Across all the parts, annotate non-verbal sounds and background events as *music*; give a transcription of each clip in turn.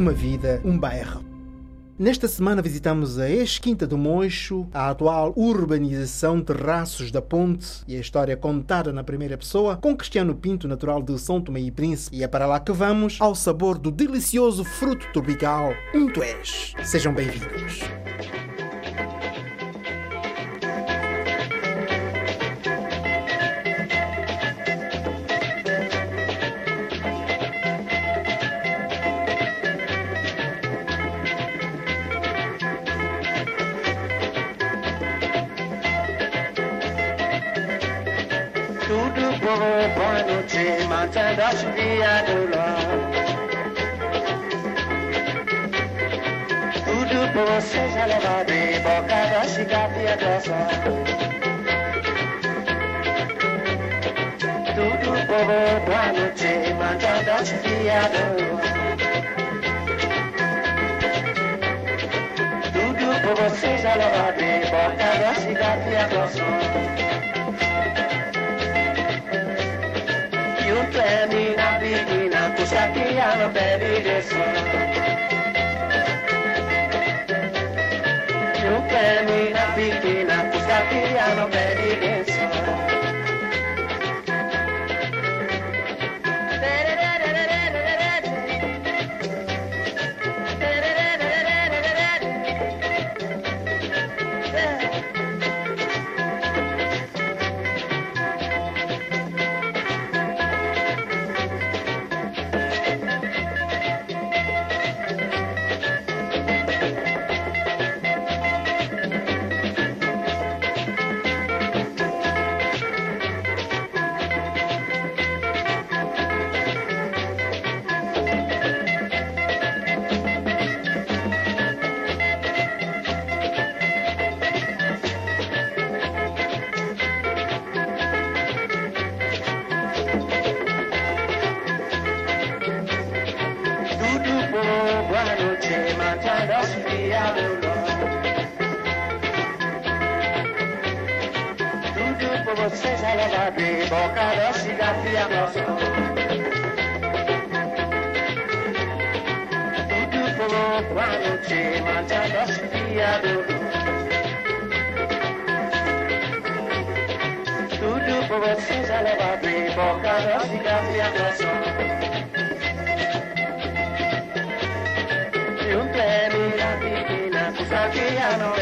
uma vida, um bairro. Nesta semana visitamos a ex-Quinta do Mocho, a atual urbanização Terraços da Ponte e a história contada na primeira pessoa com Cristiano Pinto, natural de São Tomé e Príncipe. E é para lá que vamos, ao sabor do delicioso fruto tropical, um tués. Sejam bem-vindos. Noite, matando as filhas do lar. Tudo bom, seja levado em boca da cigarrinha do sol. Tudo bom, boa noite, matando as filhas do lar. Tudo bom, seja levado em boca da cigarrinha do utleni na vidina, kusatia no perideso. Utleni na vidina, kusatia no perideso. piano.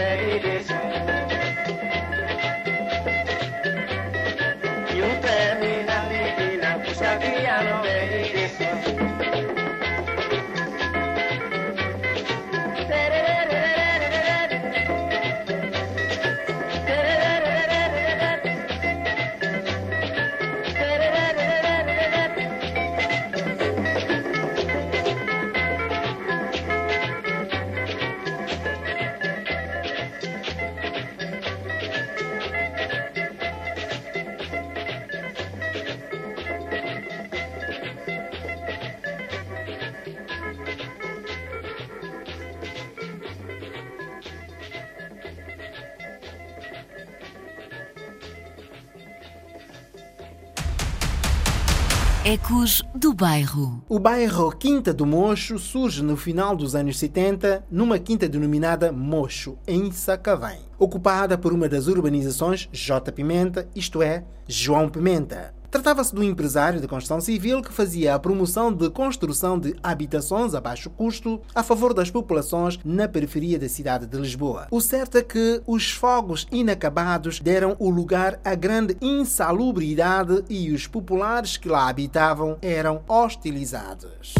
Bairro. O bairro Quinta do Mocho surge no final dos anos 70 numa quinta denominada Mocho, em Sacavém, ocupada por uma das urbanizações J. Pimenta, isto é, João Pimenta. Tratava-se de um empresário de construção civil que fazia a promoção de construção de habitações a baixo custo a favor das populações na periferia da cidade de Lisboa. O certo é que os fogos inacabados deram o lugar à grande insalubridade e os populares que lá habitavam eram hostilizados.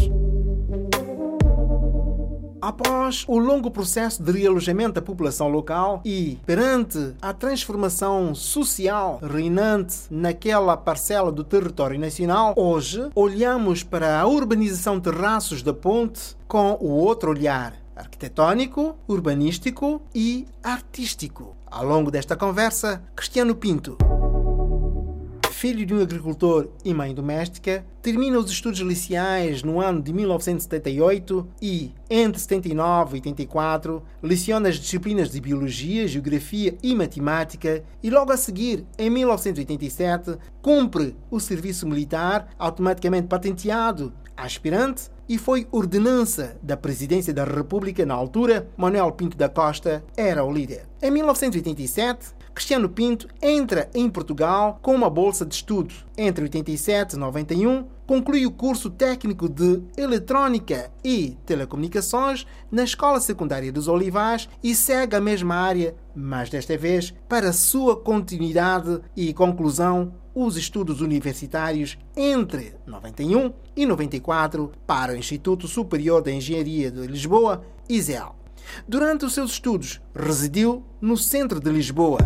Após o longo processo de realojamento da população local e perante a transformação social reinante naquela parcela do território nacional, hoje olhamos para a urbanização de Terraços da Ponte com o outro olhar arquitetônico, urbanístico e artístico. Ao longo desta conversa, Cristiano Pinto filho de um agricultor e mãe doméstica, termina os estudos liceais no ano de 1978 e, entre 79 e 84, leciona as disciplinas de Biologia, Geografia e Matemática e logo a seguir, em 1987, cumpre o serviço militar, automaticamente patenteado aspirante e foi ordenança da presidência da República na altura. Manuel Pinto da Costa era o líder. Em 1987, Cristiano Pinto entra em Portugal com uma bolsa de estudo. Entre 87 e 91, conclui o curso técnico de Eletrônica e Telecomunicações na Escola Secundária dos Olivais e segue a mesma área, mas desta vez para sua continuidade e conclusão os estudos universitários entre 91 e 94 para o Instituto Superior de Engenharia de Lisboa, ISEL. Durante os seus estudos, residiu no centro de Lisboa.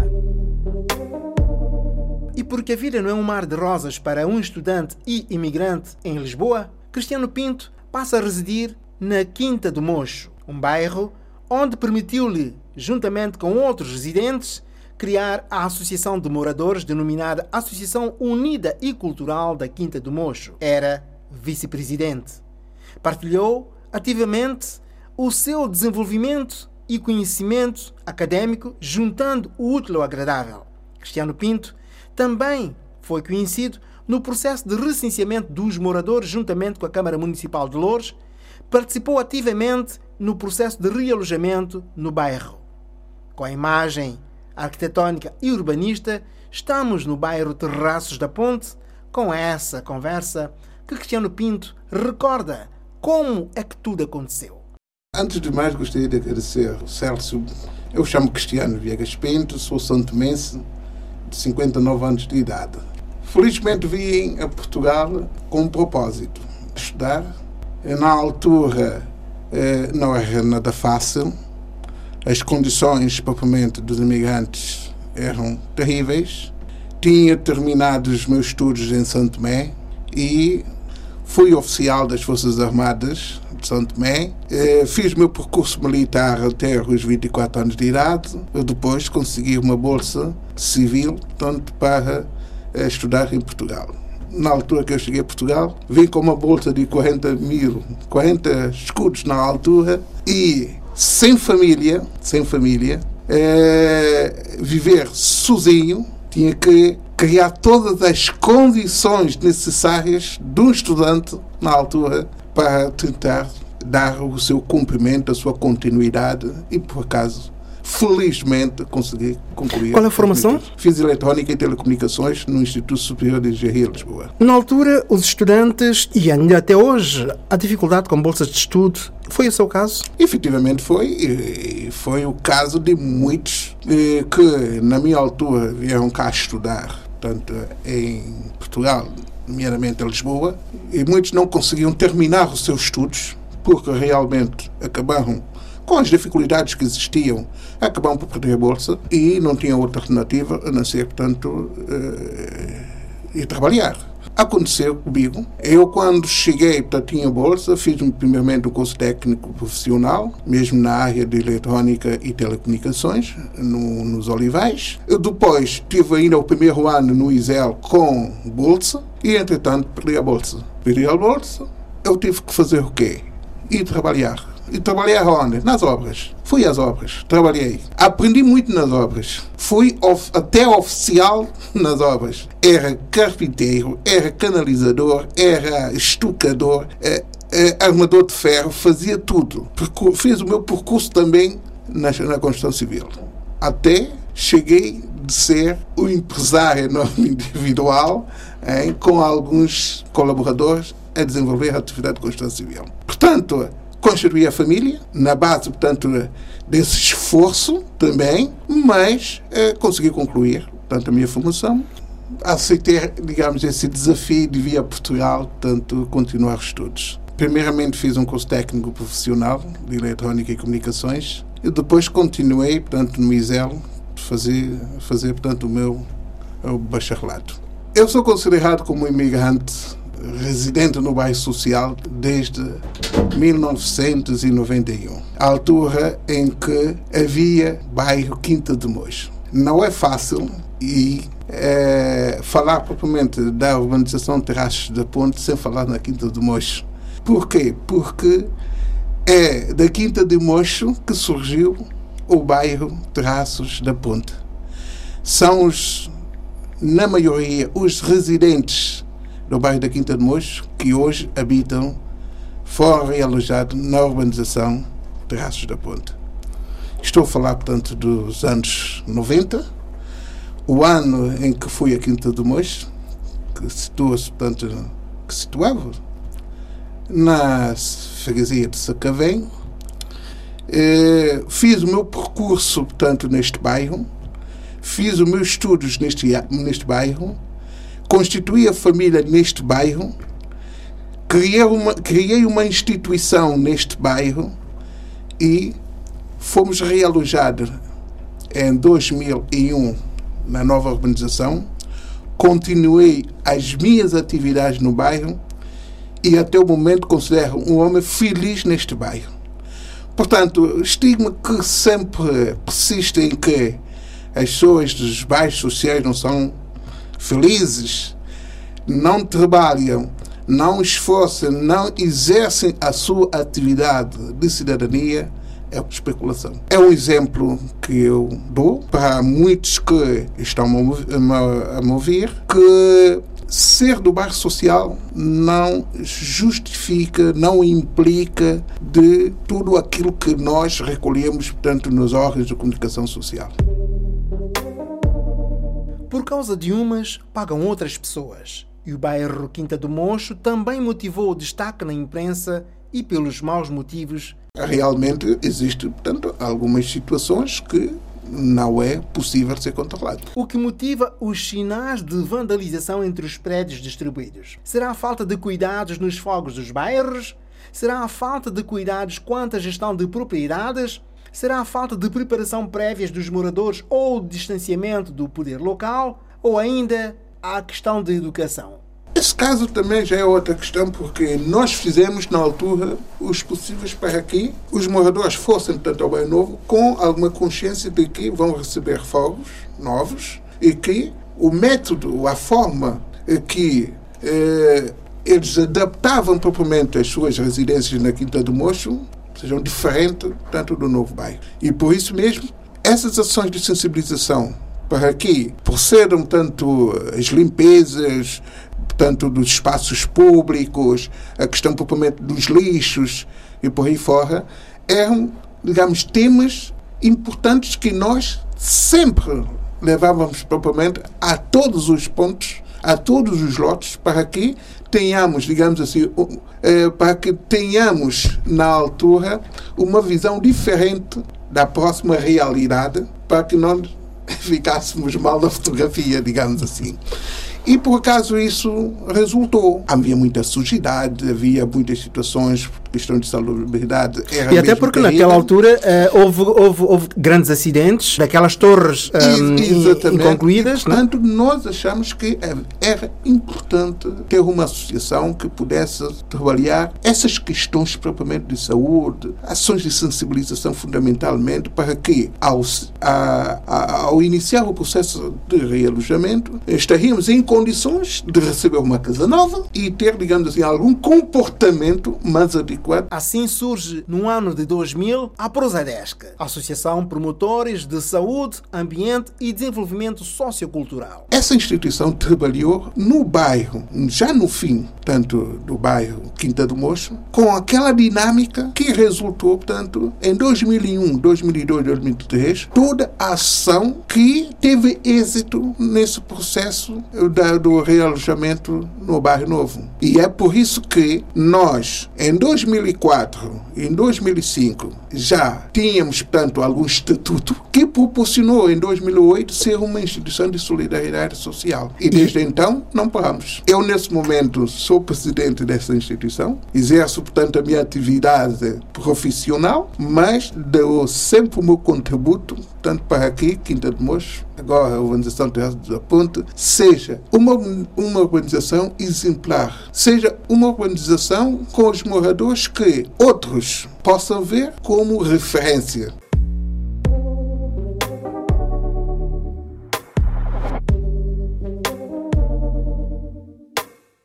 E porque a vida não é um mar de rosas para um estudante e imigrante em Lisboa, Cristiano Pinto passa a residir na Quinta do Mocho, um bairro onde permitiu-lhe, juntamente com outros residentes, criar a Associação de Moradores, denominada Associação Unida e Cultural da Quinta do Mocho. Era vice-presidente. Partilhou ativamente o seu desenvolvimento e conhecimento acadêmico, juntando o útil ao agradável. Cristiano Pinto também foi conhecido no processo de recenseamento dos moradores, juntamente com a Câmara Municipal de Lourdes, participou ativamente no processo de realojamento no bairro. Com a imagem arquitetónica e urbanista, estamos no bairro Terraços da Ponte com essa conversa que Cristiano Pinto recorda como é que tudo aconteceu. Antes de mais, gostaria de agradecer o Celso. Eu chamo Cristiano Viegas Pinto, sou santomense, de 59 anos de idade. Felizmente vim a Portugal com um propósito, estudar. Na altura eh, não era nada fácil, as condições propriamente dos imigrantes eram terríveis. Tinha terminado os meus estudos em Santo Tomé e fui oficial das Forças Armadas de Santo Tomé. Eh, fiz meu percurso militar até os 24 anos de idade. Depois consegui uma bolsa civil, tanto para eh, estudar em Portugal. Na altura que eu cheguei a Portugal, vim com uma bolsa de 40 mil, 40 escudos na altura e sem família, sem família, é, viver sozinho, tinha que criar todas as condições necessárias de um estudante na altura para tentar dar o seu cumprimento, a sua continuidade e por acaso felizmente consegui concluir. Qual é a formação? Fiz Eletrónica e Telecomunicações no Instituto Superior de Engenharia de Lisboa. Na altura, os estudantes, e ainda até hoje, a dificuldade com bolsas de estudo, foi o seu caso? Efetivamente foi, e foi o caso de muitos eh, que, na minha altura, vieram cá estudar, tanto em Portugal, nomeadamente em Lisboa, e muitos não conseguiam terminar os seus estudos porque realmente acabaram com as dificuldades que existiam, acabaram por perder a bolsa e não tinham outra alternativa a não ser, portanto, uh, ir trabalhar. Aconteceu comigo. Eu, quando cheguei, portanto, tinha bolsa, fiz primeiramente um curso técnico profissional, mesmo na área de eletrónica e telecomunicações, no, nos Olivais. Eu depois tive ainda o primeiro ano no ISEL com bolsa e, entretanto, perdi a bolsa. Perdi a bolsa, eu tive que fazer o quê? Ir trabalhar e trabalhei aonde? Nas obras. Fui às obras, trabalhei. Aprendi muito nas obras. Fui of, até oficial nas obras. Era carpinteiro, era canalizador, era estucador, é, armador de ferro, fazia tudo. Percur fiz o meu percurso também na, na construção civil. Até cheguei de ser o empresário *laughs* individual hein, com alguns colaboradores a desenvolver a atividade de construção civil. Portanto, construir a família, na base, portanto, desse esforço também, mas eh, consegui concluir, portanto, a minha formação. Aceitei, digamos, esse desafio de vir a Portugal, portanto, continuar os estudos. Primeiramente fiz um curso técnico profissional de Eletrónica e Comunicações e depois continuei, portanto, no ISEL, fazer, fazer portanto, o meu o bacharelato. Eu sou considerado como imigrante residente no bairro social desde 1991, a altura em que havia bairro Quinta de Mojo. Não é fácil e é, falar propriamente da urbanização de Terraços da Ponte sem falar na Quinta de Mocho. Por quê? Porque é da Quinta de Mocho que surgiu o bairro Terraços da Ponte. São os, na maioria, os residentes no bairro da Quinta de Mocho que hoje habitam foram realojados na urbanização Terraços da Ponte. Estou a falar, portanto, dos anos 90, o ano em que fui a Quinta do Mocho, que situa-se, portanto, que situava na freguesia de Sacavém. Eh, fiz o meu percurso, portanto, neste bairro, fiz os meus estudos neste, neste bairro, constituí a família neste bairro, criei uma, criei uma instituição neste bairro e fomos realojados em 2001 na nova urbanização, continuei as minhas atividades no bairro e até o momento considero um homem feliz neste bairro. Portanto, estigma que sempre persiste em que as pessoas dos bairros sociais não são felizes, não trabalham, não esforçam, não exercem a sua atividade de cidadania, é especulação. É um exemplo que eu dou para muitos que estão a me ouvir que ser do bairro social não justifica, não implica de tudo aquilo que nós recolhemos, portanto, nos órgãos de comunicação social. Por causa de umas, pagam outras pessoas. E o bairro Quinta do Moncho também motivou o destaque na imprensa e pelos maus motivos. Realmente existe, portanto, algumas situações que não é possível ser controlado. O que motiva os sinais de vandalização entre os prédios distribuídos? Será a falta de cuidados nos fogos dos bairros? Será a falta de cuidados quanto à gestão de propriedades? Será a falta de preparação prévias dos moradores ou distanciamento do poder local? Ou ainda a questão de educação? Esse caso também já é outra questão, porque nós fizemos, na altura, os possíveis para que os moradores fossem, portanto, ao bem novo, com alguma consciência de que vão receber fogos novos e que o método, a forma que eh, eles adaptavam propriamente as suas residências na Quinta do Mocho sejam diferentes, tanto do novo bairro. E por isso mesmo, essas ações de sensibilização para que procedam tanto as limpezas, tanto dos espaços públicos, a questão propriamente dos lixos e por aí fora, eram, digamos, temas importantes que nós sempre levávamos propriamente a todos os pontos, a todos os lotes, para que tenhamos, digamos assim, eh, para que tenhamos na altura uma visão diferente da próxima realidade, para que não *laughs* ficássemos mal na fotografia, digamos assim. E por acaso isso resultou. Havia muita sujidade, havia muitas situações, questão de salubridade. e até porque naquela altura uh, houve, houve, houve, grandes acidentes, daquelas torres um, ehm, inconcluídas. E, é? portanto, nós achamos que era importante ter uma associação que pudesse trabalhar essas questões propriamente de saúde, ações de sensibilização fundamentalmente, para que ao, a, a, ao iniciar o processo de realojamento estaríamos em condições de receber uma casa nova e ter, digamos assim, algum comportamento mais adequado. Assim surge, no ano de 2000, a Prosadesc, Associação Promotores de Saúde, Ambiente e Desenvolvimento Sociocultural. Essa instituição trabalhou no bairro, já no fim, tanto do bairro Quinta do Mocho, com aquela dinâmica que resultou, portanto, em 2001, 2002, 2003, toda a ação que teve êxito nesse processo do realojamento no Bairro Novo. E é por isso que nós, em 2004 e em 2005, já tínhamos, portanto, algum estatuto que proporcionou, em 2008, ser uma instituição de solidariedade social. E desde então, não paramos. Eu, nesse momento, sou presidente dessa instituição, exerço, portanto, a minha atividade profissional, mas dou sempre o meu contributo, tanto para aqui, Quinta de Mocho, agora a Organização Terrestre da Ponte, seja uma, uma organização exemplar, seja uma organização com os moradores que outros possam ver como referência.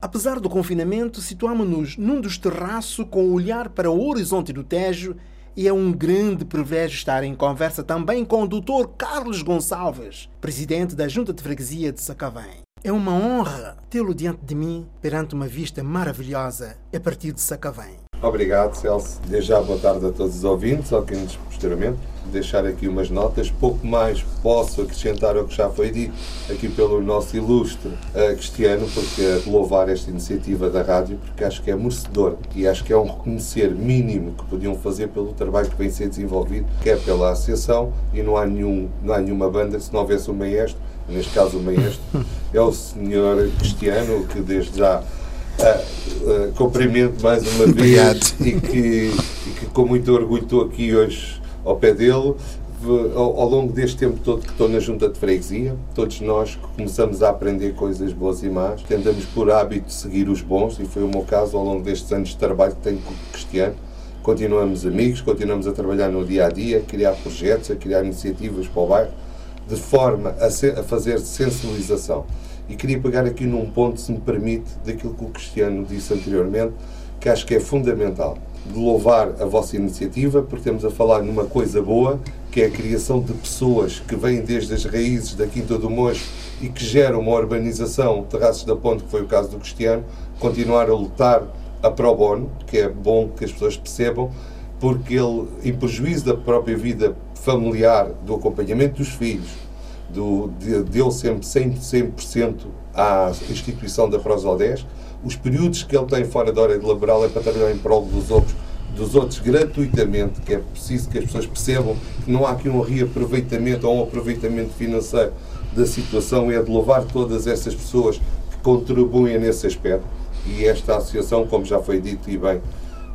Apesar do confinamento, situamos-nos num dos terraços com o olhar para o horizonte do Tejo e é um grande privilégio estar em conversa também com o Dr. Carlos Gonçalves, presidente da Junta de Freguesia de Sacavém. É uma honra tê-lo diante de mim perante uma vista maravilhosa a partir de Sacavém. Obrigado, Celso. Desde já, boa tarde a todos os ouvintes, ao que nos posteriormente. Deixar aqui umas notas. Pouco mais posso acrescentar ao que já foi dito aqui pelo nosso ilustre uh, Cristiano, porque louvar esta iniciativa da rádio, porque acho que é merecedor e acho que é um reconhecer mínimo que podiam fazer pelo trabalho que vem ser desenvolvido, que é pela associação, e não há, nenhum, não há nenhuma banda, se não houvesse um maestro, neste caso o maestro, *laughs* é o senhor Cristiano, que desde já Uh, uh, cumprimento mais uma vez e que, e que com muito orgulho estou aqui hoje ao pé dele. Ao, longo deste tempo todo que estou na junta de freguesia, todos nós começamos a aprender coisas boas e más, tentamos por hábito seguir os bons, e foi o meu caso ao longo destes anos de trabalho que tenho com o Cristiano. Continuamos amigos, continuamos a trabalhar no dia a dia, a criar projetos, a criar iniciativas para o bairro, de forma a, ser, a fazer sensibilização. E queria pegar aqui num ponto, se me permite, daquilo que o Cristiano disse anteriormente, que acho que é fundamental. De louvar a vossa iniciativa, porque estamos a falar numa coisa boa, que é a criação de pessoas que vêm desde as raízes da Quinta do Mocho e que geram uma urbanização, Terraços da Ponte, que foi o caso do Cristiano, continuar a lutar a pro bono, que é bom que as pessoas percebam, porque ele, em prejuízo da própria vida familiar, do acompanhamento dos filhos, do, de, deu sempre 100%, 100 à instituição da Prosodés. Os períodos que ele tem fora da hora de laboral é para trabalhar em prol dos outros, dos outros gratuitamente, que é preciso que as pessoas percebam que não há aqui um reaproveitamento ou um aproveitamento financeiro da situação, é de louvar todas essas pessoas que contribuem nesse aspecto. E esta associação, como já foi dito e bem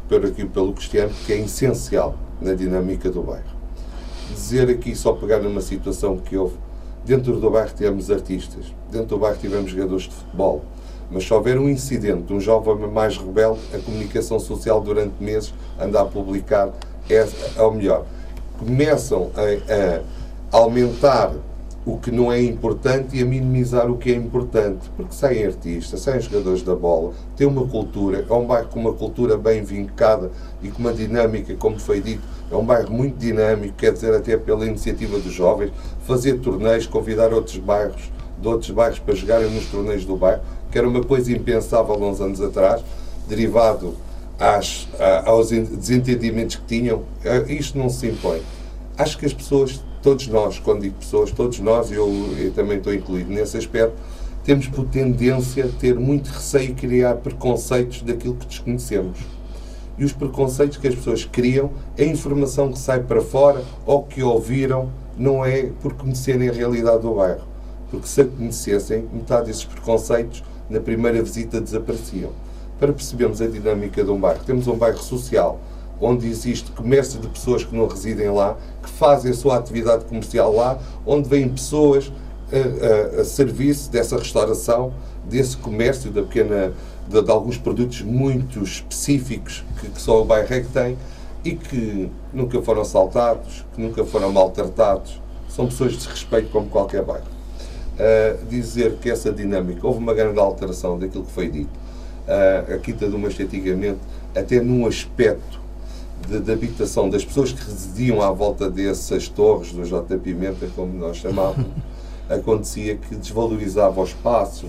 por aqui pelo Cristiano, que é essencial na dinâmica do bairro. Dizer aqui, só pegar numa situação que houve Dentro do bairro tivemos artistas, dentro do bairro tivemos jogadores de futebol. Mas se houver um incidente, um jovem mais rebelde, a comunicação social durante meses anda a publicar é, é o melhor. Começam a, a aumentar o que não é importante e a minimizar o que é importante. Porque saem artistas, saem jogadores da bola, tem uma cultura, é um bairro com uma cultura bem vincada e com uma dinâmica, como foi dito, é um bairro muito dinâmico, quer dizer, até pela iniciativa dos jovens, fazer torneios, convidar outros bairros, de outros bairros para jogarem nos torneios do bairro, que era uma coisa impensável há uns anos atrás, derivado às, aos desentendimentos que tinham. Eh, isto não se impõe. Acho que as pessoas todos nós, quando digo pessoas, todos nós, eu, eu também estou incluído nesse aspecto, temos por tendência a ter muito receio criar preconceitos daquilo que desconhecemos. E os preconceitos que as pessoas criam a informação que sai para fora ou que ouviram, não é por conhecerem a realidade do bairro. Porque se a conhecessem, metade desses preconceitos na primeira visita desapareciam. Para percebermos a dinâmica de um bairro, temos um bairro social, onde existe comércio de pessoas que não residem lá, que fazem a sua atividade comercial lá, onde vêm pessoas a, a, a serviço dessa restauração, desse comércio, da pequena, de, de alguns produtos muito específicos que, que, só o bairro é que tem e que nunca foram assaltados, que nunca foram maltratados. São pessoas de respeito como qualquer bairro. Uh, dizer que essa dinâmica, houve uma grande alteração daquilo que foi dito. Uh, a Quinta do Macho antigamente, até num aspecto de, de, habitação das pessoas que residiam à volta dessas torres do J. Pimenta, como nós chamávamos, *laughs* acontecia que desvalorizava os espaços.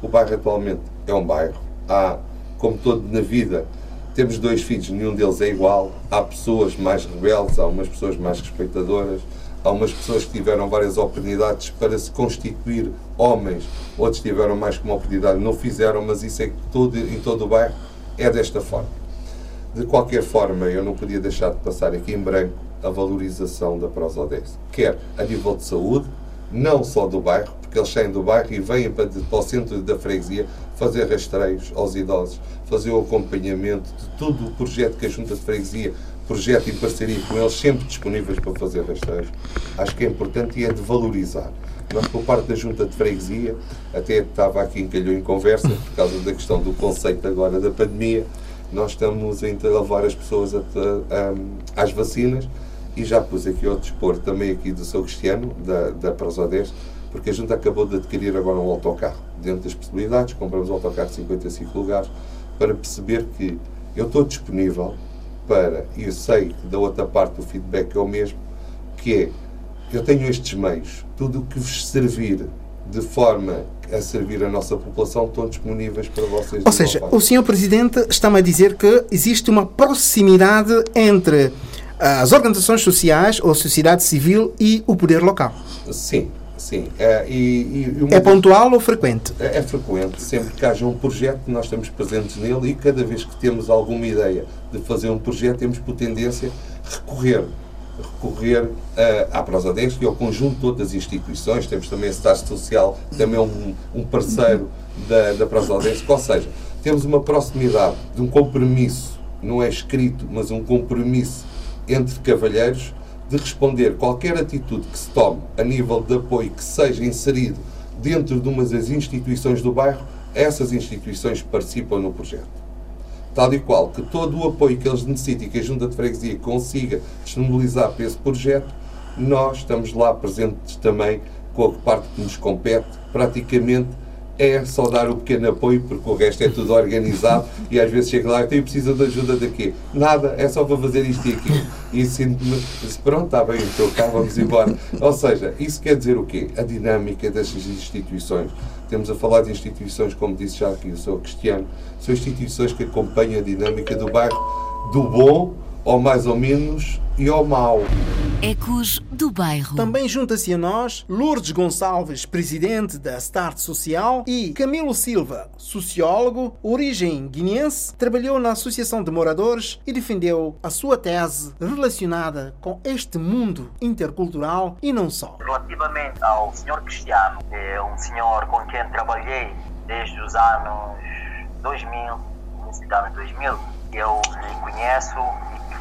O bairro atualmente é um bairro. Há, como todo na vida, temos dois filhos, nenhum deles é igual. Há pessoas mais rebeldes, há umas pessoas mais respeitadoras, há umas pessoas que tiveram várias oportunidades para se constituir homens, outros tiveram mais que uma oportunidade, não fizeram, mas isso é todo, em todo o bairro é desta forma. De qualquer forma, eu não podia deixar de passar aqui em branco a valorização da Prosodese, quer a nível de saúde, não só do bairro, porque eles saem do bairro e vêm para, para o centro da freguesia fazer rastreios aos idosos, fazer o acompanhamento de todo o projeto que a Junta de Freguesia projeto em parceria com eles, sempre disponíveis para fazer rastreios. Acho que é importante e é de valorizar. Nós, por parte da Junta de Freguesia, até estava aqui em Calhou em conversa, por causa da questão do conceito agora da pandemia, nós estamos a levar as pessoas a, a, às vacinas e já pus aqui ao dispor também aqui do São Cristiano, da, da Prosodés, porque a gente acabou de adquirir agora um autocarro. Dentro das possibilidades, compramos um autocarro de 55 lugares para perceber que eu estou disponível para, e eu sei da outra parte o feedback é o mesmo, que é, eu tenho estes meios, tudo o que vos servir de forma a servir a nossa população, estão disponíveis para vocês. Ou seja, o senhor Presidente está-me a dizer que existe uma proximidade entre as organizações sociais ou a sociedade civil e o poder local. Sim, sim. É, e, e- É das- pontual ou frequente? É é frequente, sempre que haja um projeto, nós estamos presentes nele e cada vez que temos alguma ideia de fazer um projeto, temos por tendência recorrer, recorrer à Prosadex e ao conjunto de outras instituições. Temos também a Cidade Social, também um, um parceiro da, da Prosadex, ou seja, temos uma proximidade de um compromisso, não é escrito, mas um compromisso entre cavalheiros de responder qualquer atitude que se tome a nível de apoio que seja inserido dentro de uma das instituições do bairro, essas instituições participam no projeto. Tal e qual que todo o apoio que eles necessitem e que a Junta de Freguesia consiga disponibilizar para esse projeto, nós estamos lá presentes também com a parte que nos compete, praticamente é só dar o pequeno apoio, porque o resto é tudo organizado e às vezes chega lá e tem precisa de ajuda daqui. Nada, é só para fazer isto e aquilo. E sinto-me, pronto, está bem, estou cá, vamos embora. Ou seja, isso quer dizer o quê? A dinâmica destas instituições. Temos a falar de instituições, como disse já aqui, eu sou cristiano, são instituições que acompanham a dinâmica do bairro, do bom, ou mais ou menos, e ao mau. Ecos do Bairro. Também junta-se a nós Lourdes Gonçalves, presidente da Start Social, e Camilo Silva, sociólogo, origem guineense, trabalhou na Associação de Moradores e defendeu a sua tese relacionada com este mundo intercultural e não só. Relativamente ao senhor Cristiano, é um senhor com quem trabalhei desde os anos 2000, início dos anos 2000, eu lhe conheço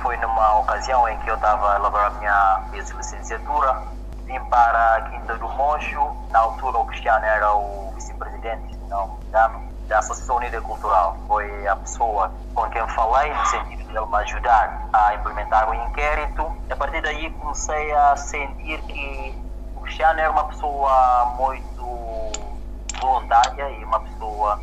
foi numa ocasião em que eu estava a elaborar a minha tese de licenciatura. Vim para a Quinta do Moncho, na altura o Cristiano era o vice-presidente, engano, da Associação Unida Cultural. Foi a pessoa com quem falei, no sentido de ele me ajudar a implementar o inquérito. A partir daí comecei a sentir que o Cristiano era uma pessoa muito voluntária e uma pessoa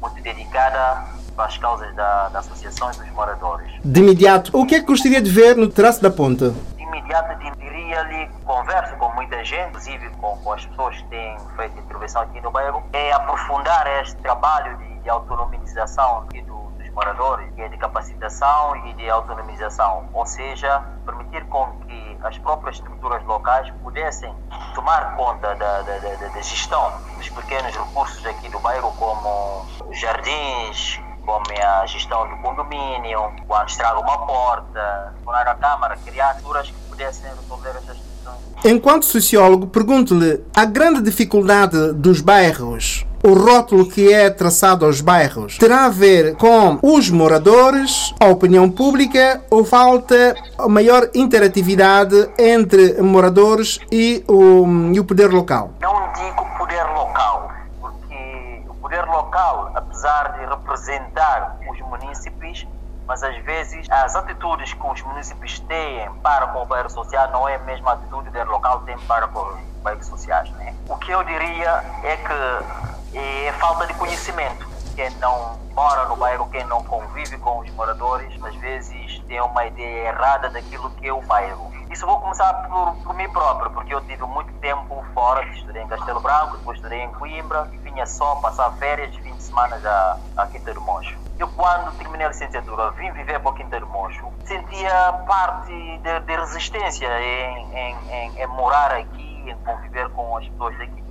muito dedicada para as causas da, da Associação e dos moradores. De imediato, o que é que gostaria de ver no traço da ponte? De imediato diria-lhe, converso com muita gente, inclusive com, com as pessoas que têm feito intervenção aqui no bairro, é aprofundar este trabalho de, de autonomização aqui do, dos moradores, que é de capacitação e de autonomização, ou seja, permitir com que as próprias estruturas locais pudessem tomar conta da, da, da, da gestão dos pequenos recursos aqui do bairro, como jardins, como a gestão do condomínio, quando estraga uma porta, tornar a Câmara, criar estruturas que pudessem resolver essas questões. Enquanto sociólogo, pergunto-lhe a grande dificuldade dos bairros. O rótulo que é traçado aos bairros terá a ver com os moradores, a opinião pública ou falta a maior interatividade entre moradores e o, e o poder local? Não digo poder local, porque o poder local, apesar de representar os munícipes, mas às vezes as atitudes que os municípios têm para com o bairro social não é a mesma atitude que o local tem para com os bairros sociais. Né? O que eu diria é que é falta de conhecimento. Quem não mora no bairro, quem não convive com os moradores, às vezes tem uma ideia errada daquilo que é o bairro. Isso vou começar por, por mim próprio, porque eu tive muito tempo fora, estudei em Castelo Branco, depois estudei em Coimbra, vinha só passar férias de fim de semana à, Quinta do Moncho. Eu, quando terminei a licenciatura, vim viver para a Quinta do Moncho, sentia parte de, de resistência em, em, em, em morar aqui, em conviver com as pessoas daqui.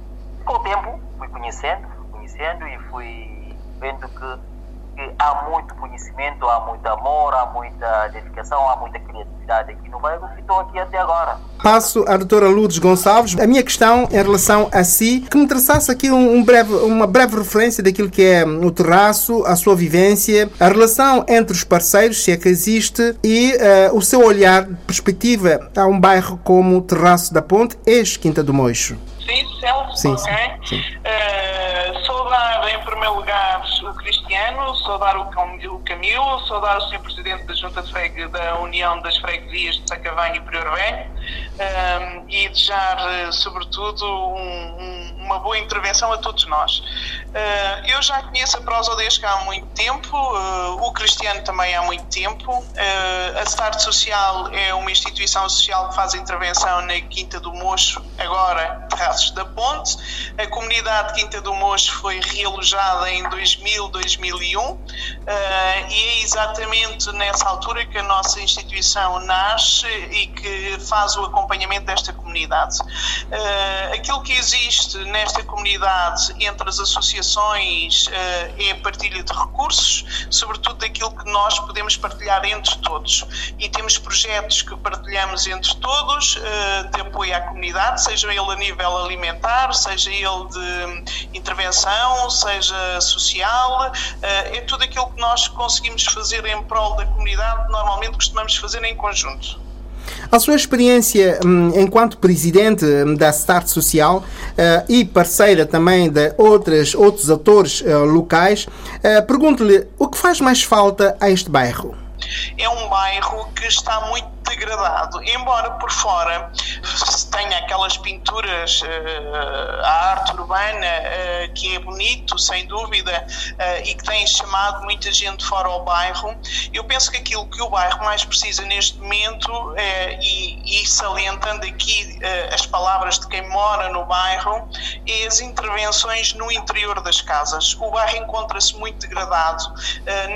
Com o tempo, fui conhecendo, conhecendo e fui vendo que, que há muito conhecimento, há muito amor, há muita dedicação, há muita criatividade aqui no bairro e estou aqui até agora. Passo à doutora Lourdes Gonçalves. A minha questão em relação a si, que me traçasse aqui um, um breve, uma breve referência daquilo que é o terraço, a sua vivência, a relação entre os parceiros, se é que existe, e eh, o seu olhar, perspectiva a um bairro como o Terraço da Ponte, ex-Quinta do Moixo. Sim, Celso, Sim, sim, sim. Eh, saudar em primeiro lugar o Cristiano, saudar o o Camilo, saudar o Sr. Presidente da Junta de Fregue, da União das Freguesias de Sacavém e Prior Velho eh, e desejar, eh, sobretudo, um- um- uma boa intervenção a todos nós. Uh, eu já conheço a Prosodesca há muito tempo, uh, o Cristiano também há muito tempo. Uh, a Start Social é uma instituição social que faz intervenção na Quinta do Mocho, agora Terraços da Ponte. A comunidade Quinta do Mocho foi realojada em 2000, 2001 e é exatamente nessa altura que a nossa instituição nasce e que faz o acompanhamento desta comunidade. Aquilo que existe nesta comunidade entre as associações uh, é a partilha de recursos, sobretudo daquilo que nós podemos partilhar entre todos. E temos projetos que partilhamos entre todos uh, de apoio à comunidade, seja ele a nível alimentar, seja ele de intervenção, seja social, uh, é tudo aquilo que nós conseguimos fazer em prol da comunidade, normalmente costumamos fazer em conjunto. A sua experiência hum, enquanto presidente hum, da Start Social uh, e parceira também de outras, outros atores uh, locais, uh, pergunto-lhe o que faz mais falta a este bairro? É um bairro que está muito degradado, embora por fora tenha aquelas pinturas, uh, a arte urbana, uh, que é bonito, sem dúvida, uh, e que tem chamado muita gente fora ao bairro, eu penso que aquilo que o bairro mais precisa neste momento, e, e salientando aqui as palavras de quem mora no bairro, é as intervenções no interior das casas. O bairro encontra-se muito degradado,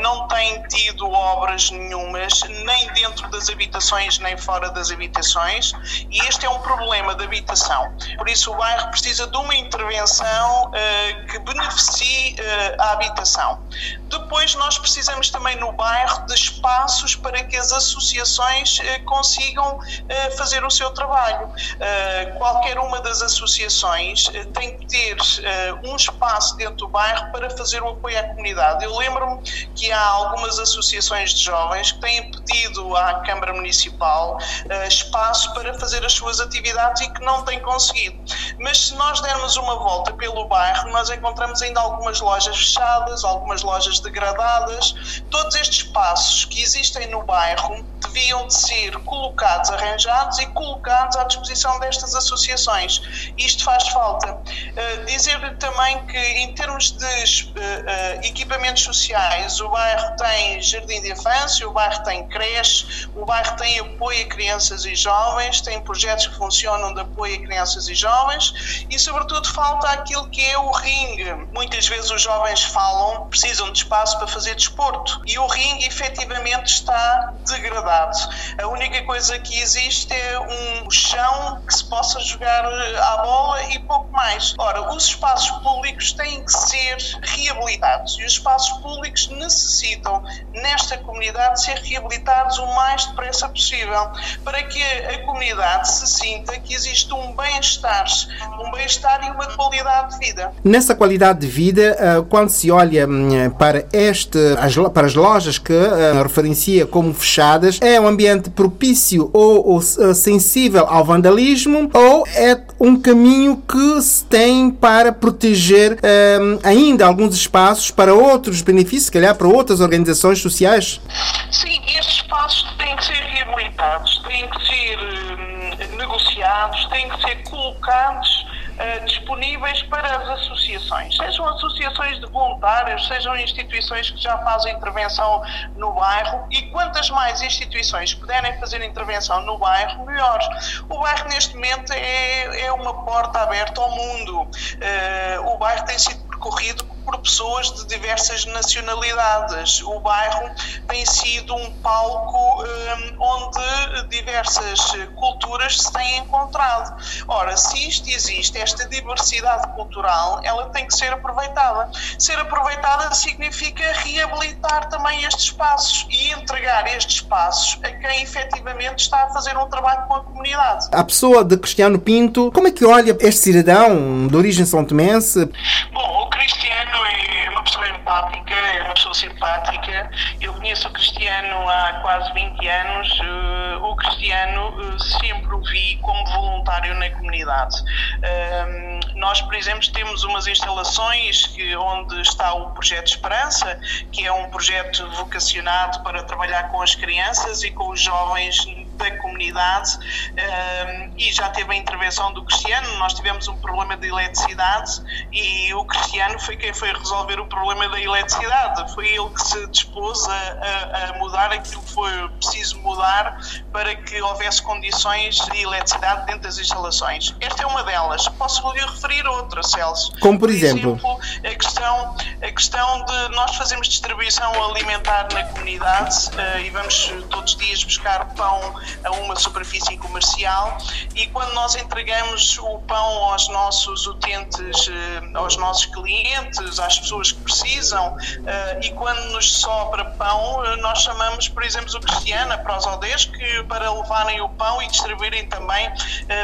não tem tido obras nenhumas, nem dentro das habitações nem fora das habitações, e este é um problema de habitação. Por isso, o bairro precisa de uma intervenção uh, que beneficie uh, a habitação. Depois, nós precisamos também no bairro de espaços para que as associações uh, consigam fazer o seu trabalho. qualquer uma das associações tem que ter um espaço dentro do bairro para fazer o apoio à comunidade. Eu lembro-me que há algumas associações de jovens que têm pedido à Câmara Municipal uh, espaço para fazer as suas atividades e que não tem conseguido. Mas se nós dermos uma volta pelo bairro, nós encontramos ainda algumas lojas fechadas, algumas lojas degradadas. Todos estes espaços que existem no bairro deviam de ser colocados, arranjados e colocados à disposição destas associações. Isto faz falta. Uh, Dizer-lhe também que, em termos de uh, equipamentos sociais, o bairro tem jardim de infância, o bairro tem creche, o bairro tem apoio a crianças e jovens, tem projetos que funcionam de apoio a crianças e jovens e, sobretudo, falta aquilo que é o ringue. Muitas vezes os jovens falam, precisam de espaço para fazer desporto e o ringue efetivamente está degradado. A única coisa que existe é um chão que se possa jogar à bola e pouco mais. Ora, os espaços públicos têm que ser reabilitados e os espaços públicos necessitam, nesta comunidade, ser reabilitados o mais depressa possível possível para que a comunidade se sinta que existe um bem-estar, um bem-estar e uma qualidade de vida. Nessa qualidade de vida, eh, quando se olha hum, para este, para as lojas que eh, referencia como fechadas, é um ambiente propício ou, eh, sensível ao vandalismo ou é um caminho que se tem para proteger um, ainda alguns espaços para outros benefícios, se calhar para outras organizações sociais? Sim, estes espaços têm que ser reabilitados, têm que ser hum, negociados, têm que ser colocados uh, disponíveis para as associações, sejam associações de voluntários, sejam instituições que já fazem intervenção no bairro e quantas mais instituições puderem fazer intervenção no bairro, melhor. O bairro neste momento é, é uma porta aberta ao mundo. Uh, o bairro tem sido percorrido por pessoas de diversas nacionalidades. O bairro tem sido um palco um, onde diversas culturas se têm encontrado. Ora, se isto existe, esta diversidade cultural, ela tem que ser aproveitada. Ser aproveitada significa reabilitar também estes espaços e entregar estes espaços a quem efetivamente está a fazer um trabalho com a comunidade. A pessoa de Cristiano Pinto, como é que olha este cidadão de origem são tomense? Bom, Cristiano é uma pessoa empática, é uma pessoa simpática. Eu conheço o Cristiano há quase 20 anos. Eh, o Cristiano eh, sempre o vi como voluntário na comunidade. Ehm, nós, por exemplo, temos umas instalações onde está o Projeto Esperança, que é um projeto vocacionado para trabalhar com as crianças e com os jovens da comunidade um, e já teve a intervenção do Cristiano. Nós tivemos um problema de eletricidade e o Cristiano foi quem foi resolver o problema da eletricidade. Foi ele que se dispôs a, a, a mudar aquilo que foi preciso mudar para que houvesse condições de eletricidade dentro das instalações. Esta é uma delas. Posso lhe referir outra, Celso. Como por exemplo? exemplo a questão, a questão de nós fazemos distribuição alimentar na comunidade uh, e vamos todos os dias buscar pão a uma superfície comercial e quando nós entregamos o pão aos nossos utentes, uh, aos nossos clientes, às pessoas que precisam uh, e quando nos sobra pão, nós chamamos, por exemplo, o Cristiana para os aldeias que para levarem o pão e distribuírem também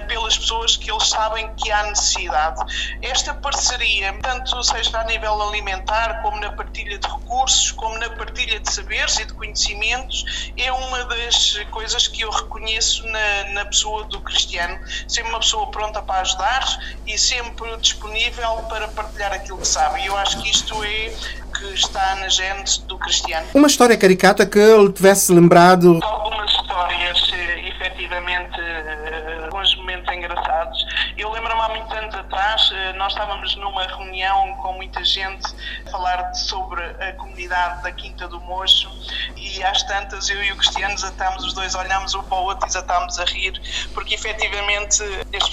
pelas pessoas que eles sabem que há necessidade. Esta parceria, tanto seja a nível alimentar como na partilha de recursos, como na partilha de saberes e de conhecimentos, é uma das coisas que eu reconheço na, na pessoa do Cristiano. Sempre uma pessoa pronta para ajudar e sempre disponível para partilhar aquilo que sabe. E eu acho que isto é que está na gente do Cristiano. Uma história caricata que ele tivesse lembrado. Algumas histórias, eh, efetivamente, eh, alguns momentos engraçados. Eu lembro-me há muitos anos atrás, eh, nós estávamos numa reunião com muita gente a falar sobre a comunidade da Quinta do Mocho e às tantas eu e o Cristiano desatámos os dois, olhámos um para o outro e desatámos a rir, porque efetivamente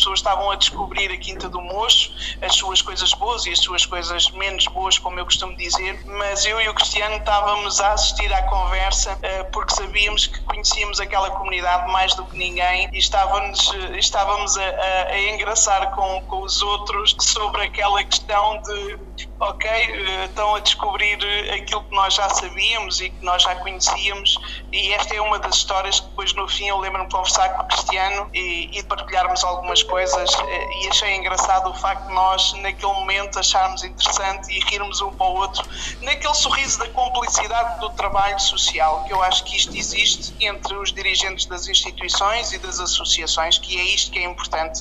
pessoas estavam a descobrir a Quinta do Mocho, as suas coisas boas e as suas coisas menos boas, como eu costumo dizer, mas eu e o Cristiano estávamos a assistir à conversa eh, porque sabíamos que conhecíamos aquela comunidade mais do que ninguém e estávamos, eh, estávamos a, a, a engraçar com, com os outros sobre aquela questão de ok, eh, estão a descobrir aquilo que nós já sabíamos e que nós já conhecíamos e esta é uma das histórias que depois no fim eu lembro-me de conversar com o Cristiano e, e partilharmos algumas coisas e achei engraçado o facto de nós naquele momento acharmos interessante e rirmos um para o outro naquele sorriso da complicidade do trabalho social, que eu acho que isto existe entre os dirigentes das instituições e das associações, que é isto que é importante.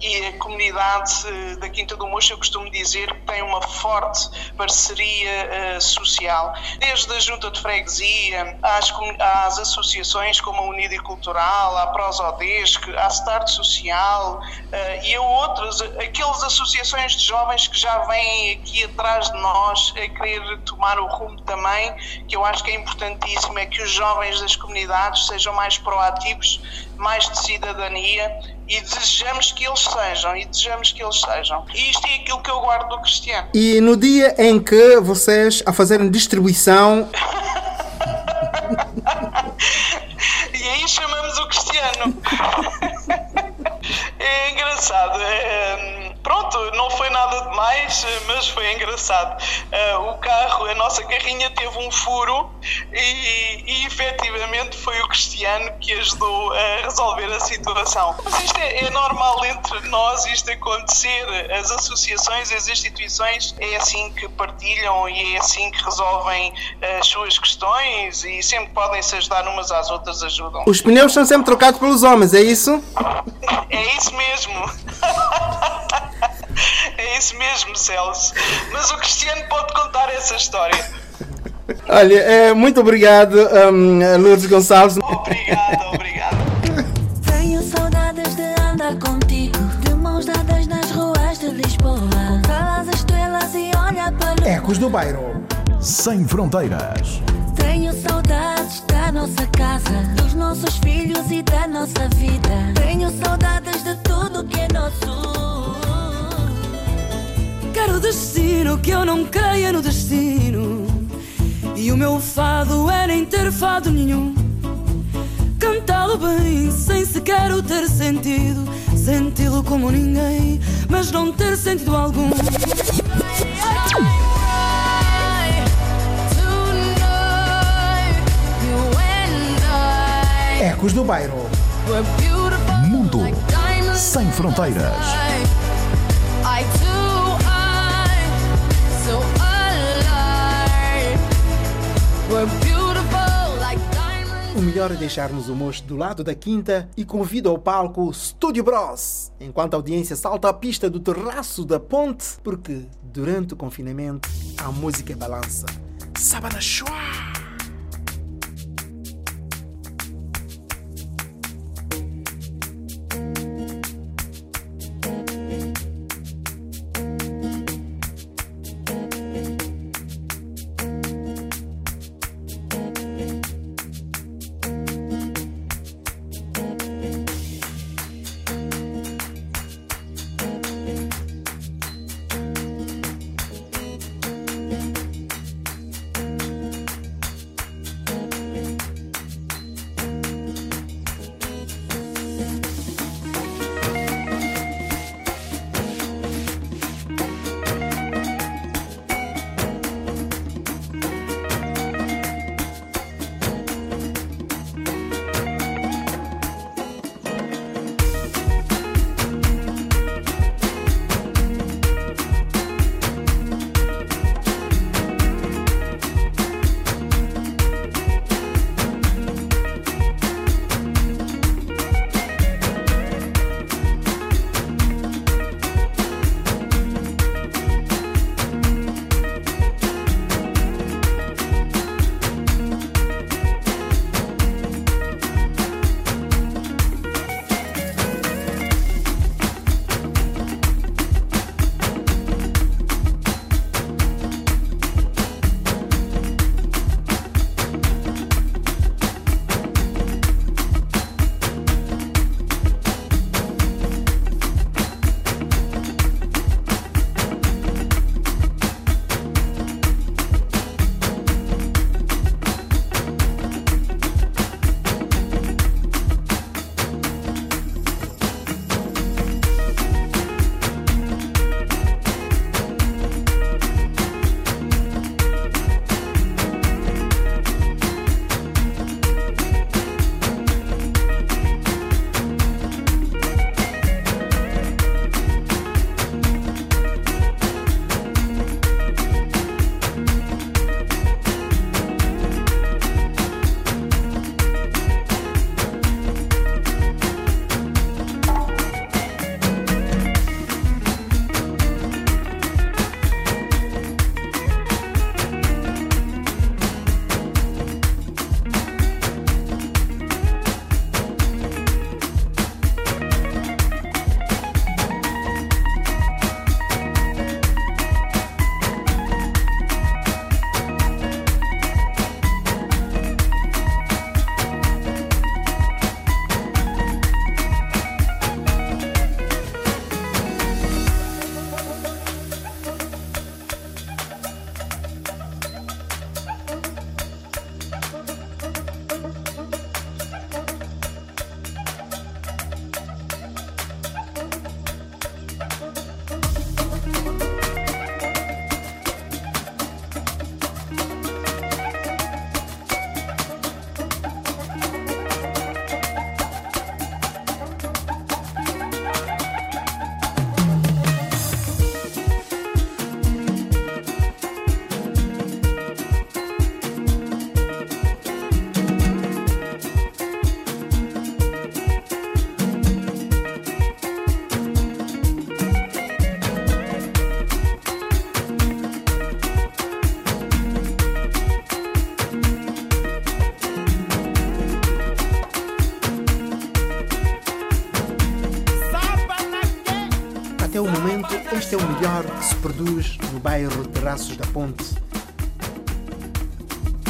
E a comunidade eh, da Quinta do Mocho, eu costumo dizer que tem uma forte parceria uh, social, desde a Junta de Freguesia, às, às associações como a Unida Cultural, à Prosodesc, à Start Social uh, e a outras, aquelas associações de jovens que já vêm aqui atrás de nós a querer tomar o rumo também, que eu acho que é importantíssimo, é que os jovens das comunidades sejam mais proativos, mais de cidadania e desejamos que eles sejam, e desejamos que eles sejam. E isto é aquilo que eu guardo do Cristiano. E no dia em que vocês, a fazerem distribuição. *laughs* e aí chamamos o Cristiano. *laughs* nada demais, mas foi engraçado. Uh, o carro, a nossa carrinha teve um furo e, e efetivamente foi o Cristiano que ajudou a resolver a situação. Mas isto é, é normal entre nós, isto acontecer. As associações, as instituições, é assim que partilham e é assim que resolvem as suas questões e sempre podem se ajudar umas às outras, ajudam. Os pneus são sempre trocados pelos homens, é isso? É isso mesmo. *laughs* É isso mesmo, Celso. Mas o Cristiano pode contar essa história. Olha, é, muito obrigado, um, Lourdes Gonçalves. Obrigado, obrigado. Tenho saudades de andar contigo, de mãos dadas nas ruas de Lisboa. Pelas estrelas e olha para Ecos do Bairro. Sem fronteiras. Tenho saudades da nossa casa, dos nossos filhos e da nossa vida. Tenho saudades de tudo que é nosso. Quero destino que eu não creia no destino. E o meu fado é nem ter fado nenhum. Cantá-lo bem, sem sequer o ter sentido. Senti-lo como ninguém, mas não ter sentido algum. Ecos do Bairro. Mundo sem fronteiras. Melhor é deixarmos o moço do lado da quinta e convido ao palco Studio Bros. Enquanto a audiência salta a pista do terraço da ponte, porque durante o confinamento a música balança. Sábado chua! Este é o melhor que se produz no bairro Terraços da Ponte.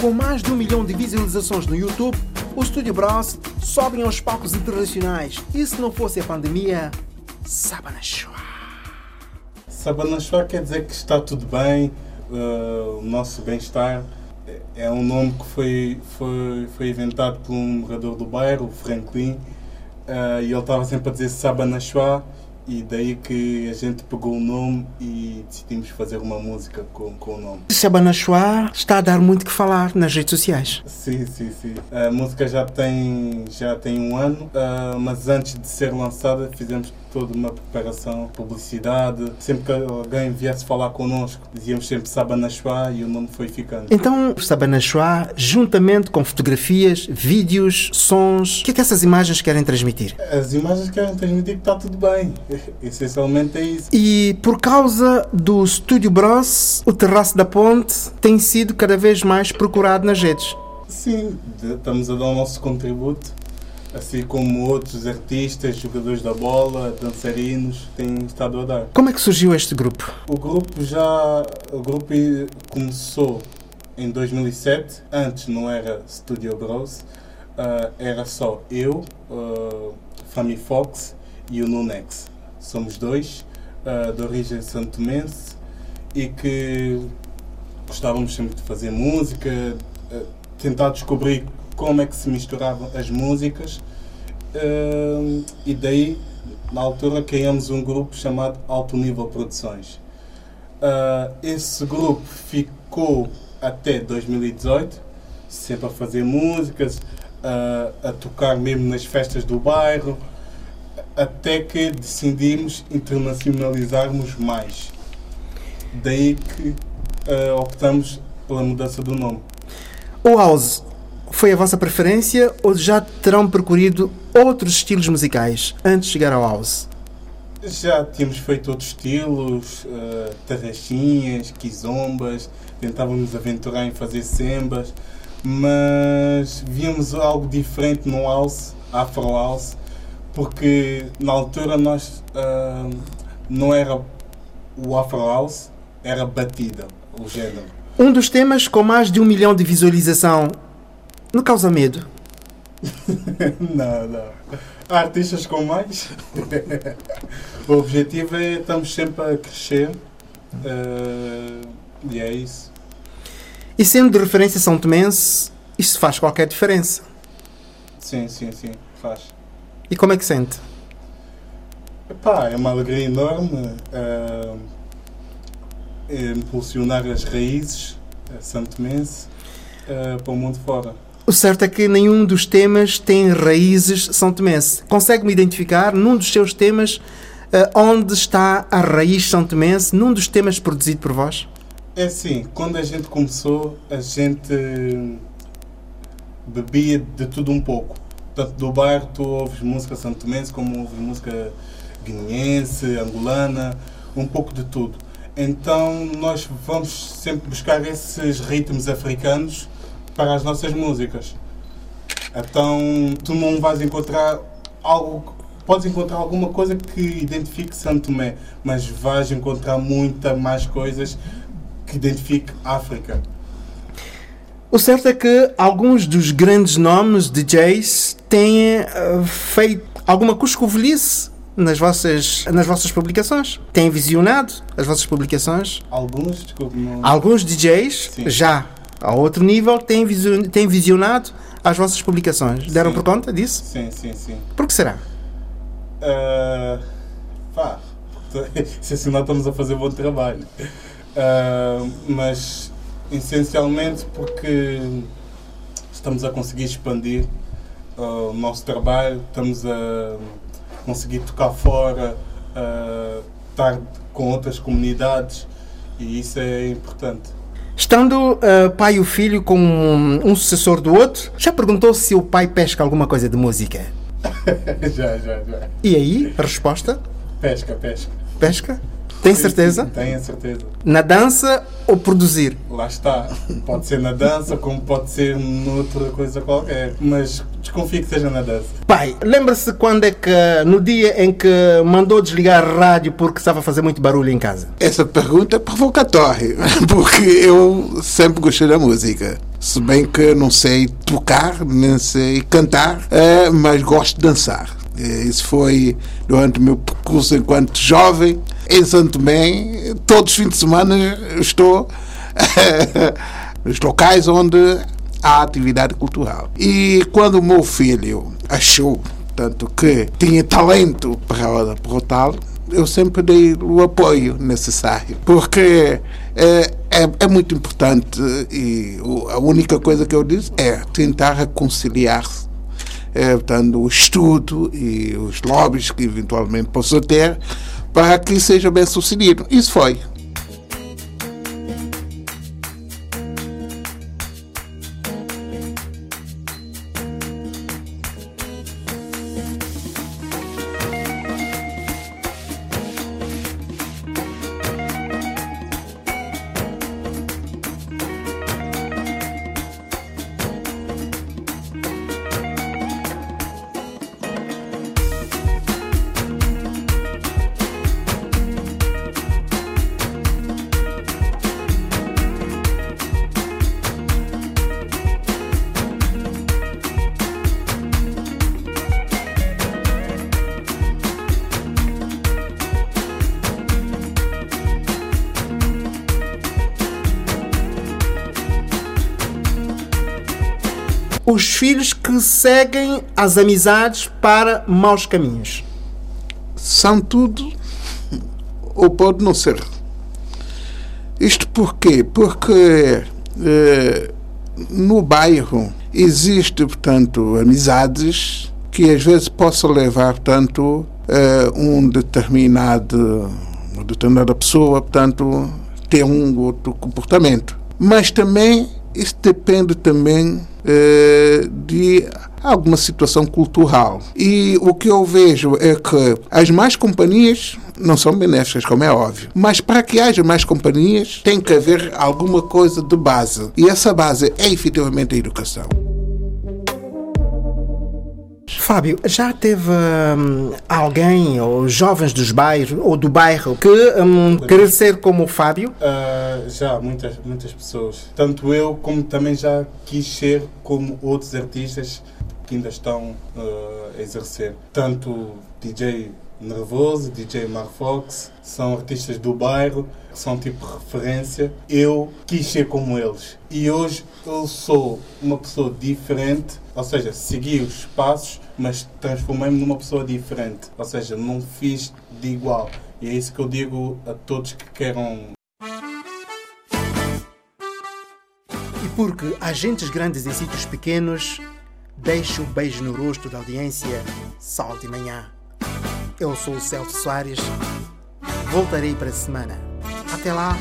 Com mais de um milhão de visualizações no YouTube, o Studio Bros sobem aos palcos internacionais. E se não fosse a pandemia, Sabanachua. Sabanachua quer dizer que está tudo bem, uh, o nosso bem-estar. É um nome que foi, foi, foi inventado por um morador do bairro, o Franklin, uh, e ele estava sempre a dizer Sabanachua e daí que a gente pegou o nome e decidimos fazer uma música com, com o nome. Sabanachua está a dar muito que falar nas redes sociais. Sim, sim, sim. A música já tem, já tem um ano, uh, mas antes de ser lançada fizemos toda uma preparação, publicidade. Sempre que alguém viesse falar connosco, dizíamos sempre Sabanachua e o nome foi ficando. Então, Sabanachua, juntamente com fotografias, vídeos, sons, o que é que essas imagens querem transmitir? As imagens querem transmitir que está tudo bem. *laughs* Essencialmente é isso. E por causa do Studio Bros, o Terraço da Ponte tem sido cada vez mais procurado nas redes. Sim, estamos a dar o nosso contributo assim como outros artistas, jogadores da bola, dançarinos têm estado a dar. Como é que surgiu este grupo? O grupo já o grupo começou em 2007. Antes não era Studio Bros, uh, era só eu, uh, Fami Fox e o Nunex. Somos dois uh, de origem santomense e que gostávamos sempre de fazer música, uh, tentar descobrir como é que se misturavam as músicas uh, e daí na altura criamos um grupo chamado Alto Nível Produções. Uh, esse grupo ficou até 2018, sempre a fazer músicas, uh, a tocar mesmo nas festas do bairro, até que decidimos internacionalizarmos mais. Daí que uh, optamos pela mudança do nome. O House foi a vossa preferência ou já terão percorrido outros estilos musicais antes de chegar ao house? Já tínhamos feito outros estilos, uh, tarraxinhas, quizombas, tentávamos aventurar em fazer sembas, mas víamos algo diferente no house, afro house, porque na altura nós uh, não era o afro house, era batida, o género. Um dos temas com mais de um milhão de visualização não causa medo? *laughs* não, não. Há artistas com mais. *laughs* o objetivo é estamos sempre a crescer uh, e é isso. E sendo de referência São Tomense, isso faz qualquer diferença? Sim, sim, sim, faz. E como é que sente? Epá, é uma alegria enorme uh, impulsionar as raízes santomense uh, para o mundo fora. O certo é que nenhum dos temas tem raízes São Tomense. Consegue-me identificar num dos seus temas uh, onde está a raiz São Tomense, num dos temas produzido por vós? É assim, quando a gente começou, a gente bebia de tudo um pouco. Tanto do bairro, tu ouves música São Tomense, como ouves música guineense, angolana, um pouco de tudo. Então nós vamos sempre buscar esses ritmos africanos para as nossas músicas. Então tu não vais encontrar algo, podes encontrar alguma coisa que identifique Santo Tomé, mas vais encontrar muita mais coisas que identifique África. O certo é que alguns dos grandes nomes DJs têm uh, feito alguma cuscovelhice nas vossas, nas vossas publicações. Têm visionado as vossas publicações? Alguns, desculpe. Não... Alguns DJs Sim. já a outro nível têm, vision, têm visionado as vossas publicações. Deram sim. por conta disso? Sim, sim, sim. Por que será? Uh, pá, *laughs* se assim nós estamos a fazer bom trabalho. Uh, mas essencialmente porque estamos a conseguir expandir uh, o nosso trabalho, estamos a conseguir tocar fora, uh, estar com outras comunidades e isso é importante. Estando uh, pai e o filho com um, um, sucessor do outro, já perguntou se o pai pesca alguma coisa de música? *laughs* já, já, já. E aí, a resposta? Pesca, pesca. Pesca? Tem certeza? Tenho certeza. Na dança ou produzir? Lá está. Pode ser na dança, como pode ser noutra coisa qualquer. Mas desconfio que seja na dança. Pai, lembra-se quando é que, no dia em que mandou desligar a rádio porque estava a fazer muito barulho em casa? Essa pergunta é provocatória, *laughs* porque eu sempre gostei da música. Se bem que não sei tocar, nem sei cantar, eh, mas gosto de dançar. Eh, Isso foi durante o meu percurso enquanto jovem. Em Santo Tomé, todos os fins de semana estou *laughs* nos locais onde há atividade cultural. E quando o meu filho achou tanto que tinha talento para, para tal, eu sempre dei o apoio necessário, porque é, é, é muito importante e a única coisa que eu disse é tentar reconciliar-se é, portanto, o estudo e os lobbies que eventualmente possa ter para que seja bem sucedido. Isso foi. Seguem as amizades para maus caminhos. São tudo ou pode não ser. Isto porquê? Porque eh, no bairro existe, portanto, amizades que às vezes possam levar, portanto, eh, um determinado, uma determinada pessoa, portanto, ter um outro comportamento. Mas também isso depende também eh, de alguma situação cultural. E o que eu vejo é que as más companhias não são benéficas, como é óbvio. Mas para que haja mais companhias, tem que haver alguma coisa de base. E essa base é efetivamente a educação. Fábio, já teve hum, alguém, ou jovens dos bairros, ou do bairro, que hum, querer ser como o Fábio? Ah, já, muitas, muitas pessoas. Tanto eu como também já quis ser como outros artistas que ainda estão ah, a exercer. Tanto DJ Nervoso, DJ Marfox, são artistas do bairro, são tipo referência. Eu quis ser como eles. E hoje eu sou uma pessoa diferente, ou seja, segui os passos, mas transformei-me numa pessoa diferente. Ou seja, não fiz de igual. E é isso que eu digo a todos que queiram E porque agentes grandes em sítios pequenos, deixa o beijo no rosto da audiência, sol de manhã. Eu sou o Celso Soares, voltarei para a semana. Até lá!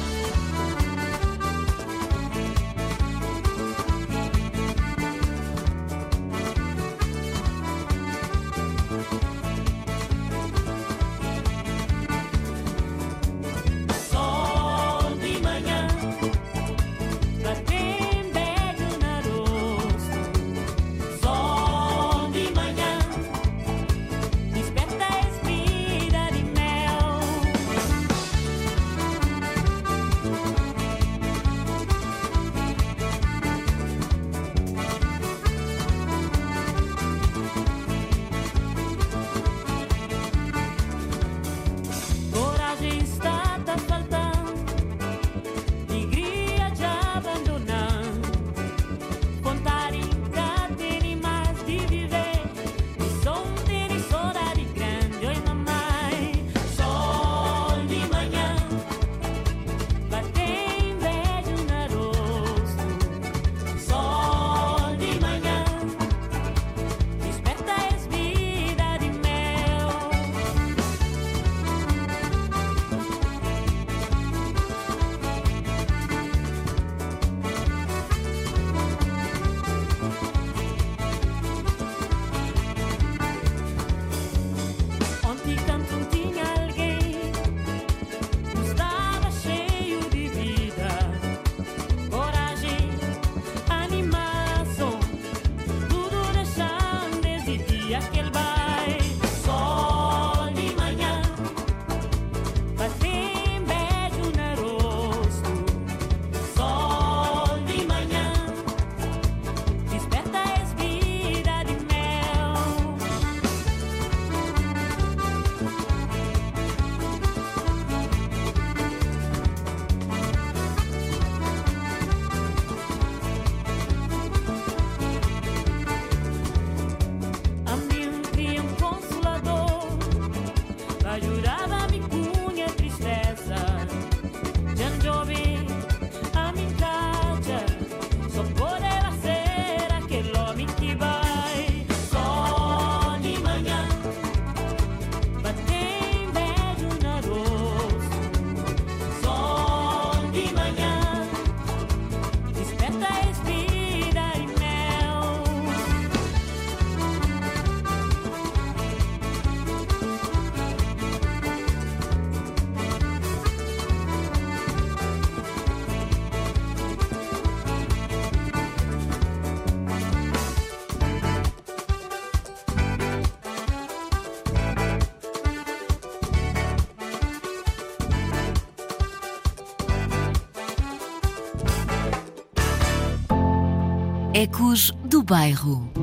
Bairro.